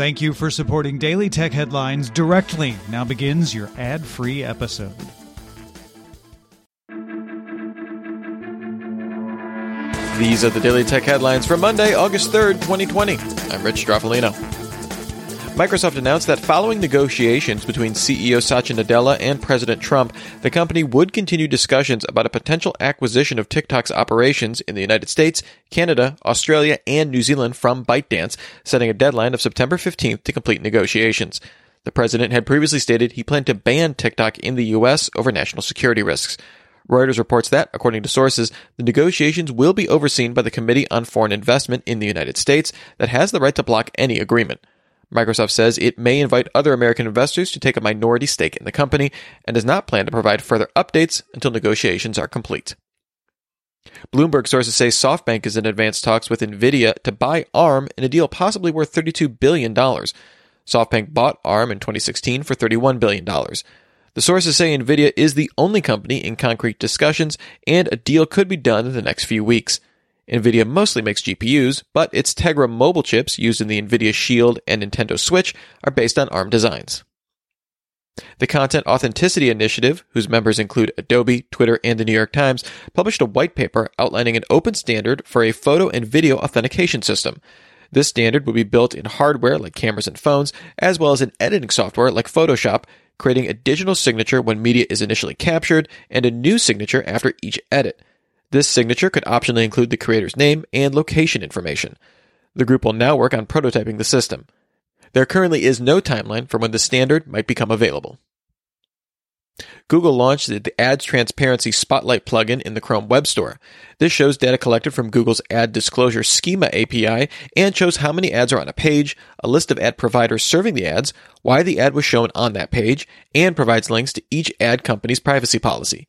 Thank you for supporting Daily Tech Headlines directly. Now begins your ad free episode. These are the Daily Tech Headlines for Monday, August 3rd, 2020. I'm Rich Stroffolino. Microsoft announced that following negotiations between CEO Satya Nadella and President Trump, the company would continue discussions about a potential acquisition of TikTok's operations in the United States, Canada, Australia, and New Zealand from ByteDance, setting a deadline of September 15th to complete negotiations. The president had previously stated he planned to ban TikTok in the U.S. over national security risks. Reuters reports that, according to sources, the negotiations will be overseen by the Committee on Foreign Investment in the United States that has the right to block any agreement. Microsoft says it may invite other American investors to take a minority stake in the company and does not plan to provide further updates until negotiations are complete. Bloomberg sources say SoftBank is in advanced talks with Nvidia to buy ARM in a deal possibly worth $32 billion. SoftBank bought ARM in 2016 for $31 billion. The sources say Nvidia is the only company in concrete discussions, and a deal could be done in the next few weeks. NVIDIA mostly makes GPUs, but its Tegra mobile chips used in the NVIDIA Shield and Nintendo Switch are based on ARM designs. The Content Authenticity Initiative, whose members include Adobe, Twitter, and the New York Times, published a white paper outlining an open standard for a photo and video authentication system. This standard would be built in hardware like cameras and phones, as well as in editing software like Photoshop, creating a digital signature when media is initially captured and a new signature after each edit. This signature could optionally include the creator's name and location information. The group will now work on prototyping the system. There currently is no timeline for when the standard might become available. Google launched the Ads Transparency Spotlight plugin in the Chrome Web Store. This shows data collected from Google's Ad Disclosure Schema API and shows how many ads are on a page, a list of ad providers serving the ads, why the ad was shown on that page, and provides links to each ad company's privacy policy.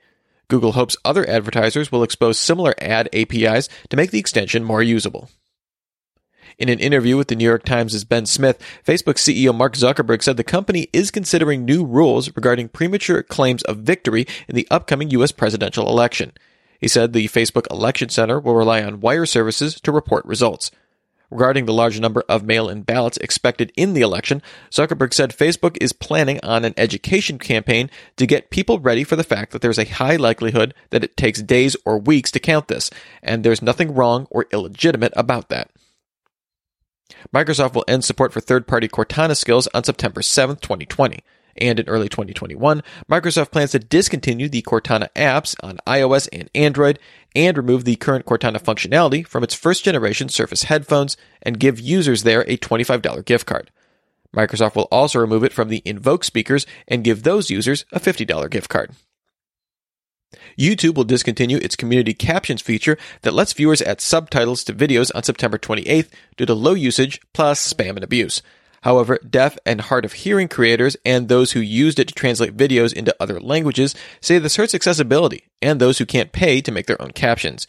Google hopes other advertisers will expose similar ad APIs to make the extension more usable. In an interview with the New York Times' Ben Smith, Facebook CEO Mark Zuckerberg said the company is considering new rules regarding premature claims of victory in the upcoming U.S. presidential election. He said the Facebook Election Center will rely on wire services to report results. Regarding the large number of mail in ballots expected in the election, Zuckerberg said Facebook is planning on an education campaign to get people ready for the fact that there's a high likelihood that it takes days or weeks to count this, and there's nothing wrong or illegitimate about that. Microsoft will end support for third party Cortana skills on September 7, 2020. And in early 2021, Microsoft plans to discontinue the Cortana apps on iOS and Android and remove the current Cortana functionality from its first generation Surface headphones and give users there a $25 gift card. Microsoft will also remove it from the Invoke speakers and give those users a $50 gift card. YouTube will discontinue its community captions feature that lets viewers add subtitles to videos on September 28th due to low usage plus spam and abuse. However, deaf and hard of hearing creators and those who used it to translate videos into other languages say this hurts accessibility and those who can't pay to make their own captions.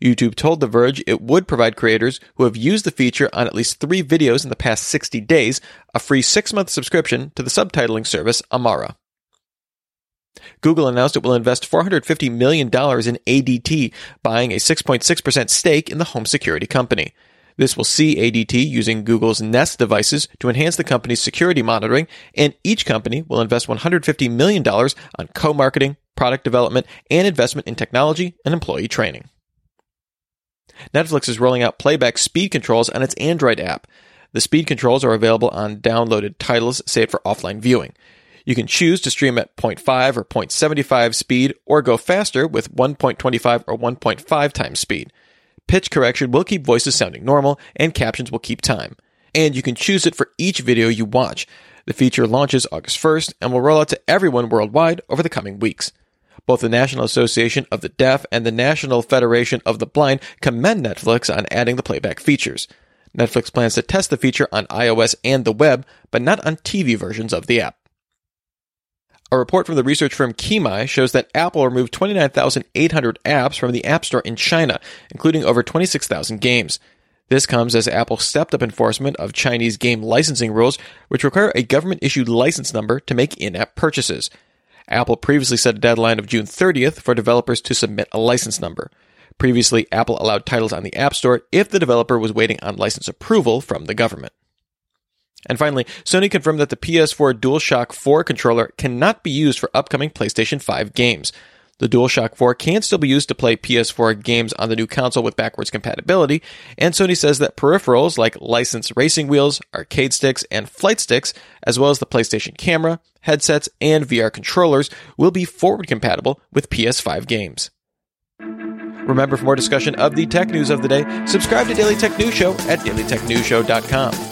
YouTube told The Verge it would provide creators who have used the feature on at least three videos in the past 60 days a free six month subscription to the subtitling service Amara. Google announced it will invest $450 million in ADT, buying a 6.6% stake in the home security company. This will see ADT using Google's Nest devices to enhance the company's security monitoring, and each company will invest $150 million on co marketing, product development, and investment in technology and employee training. Netflix is rolling out playback speed controls on its Android app. The speed controls are available on downloaded titles saved for offline viewing. You can choose to stream at 0.5 or 0.75 speed or go faster with 1.25 or 1.5 times speed. Pitch correction will keep voices sounding normal, and captions will keep time. And you can choose it for each video you watch. The feature launches August 1st and will roll out to everyone worldwide over the coming weeks. Both the National Association of the Deaf and the National Federation of the Blind commend Netflix on adding the playback features. Netflix plans to test the feature on iOS and the web, but not on TV versions of the app. A report from the research firm Qimai shows that Apple removed 29,800 apps from the App Store in China, including over 26,000 games. This comes as Apple stepped up enforcement of Chinese game licensing rules, which require a government issued license number to make in app purchases. Apple previously set a deadline of June 30th for developers to submit a license number. Previously, Apple allowed titles on the App Store if the developer was waiting on license approval from the government. And finally, Sony confirmed that the PS4 DualShock 4 controller cannot be used for upcoming PlayStation 5 games. The DualShock 4 can still be used to play PS4 games on the new console with backwards compatibility, and Sony says that peripherals like licensed racing wheels, arcade sticks, and flight sticks, as well as the PlayStation camera, headsets, and VR controllers, will be forward compatible with PS5 games. Remember, for more discussion of the tech news of the day, subscribe to Daily Tech News Show at dailytechnewsshow.com.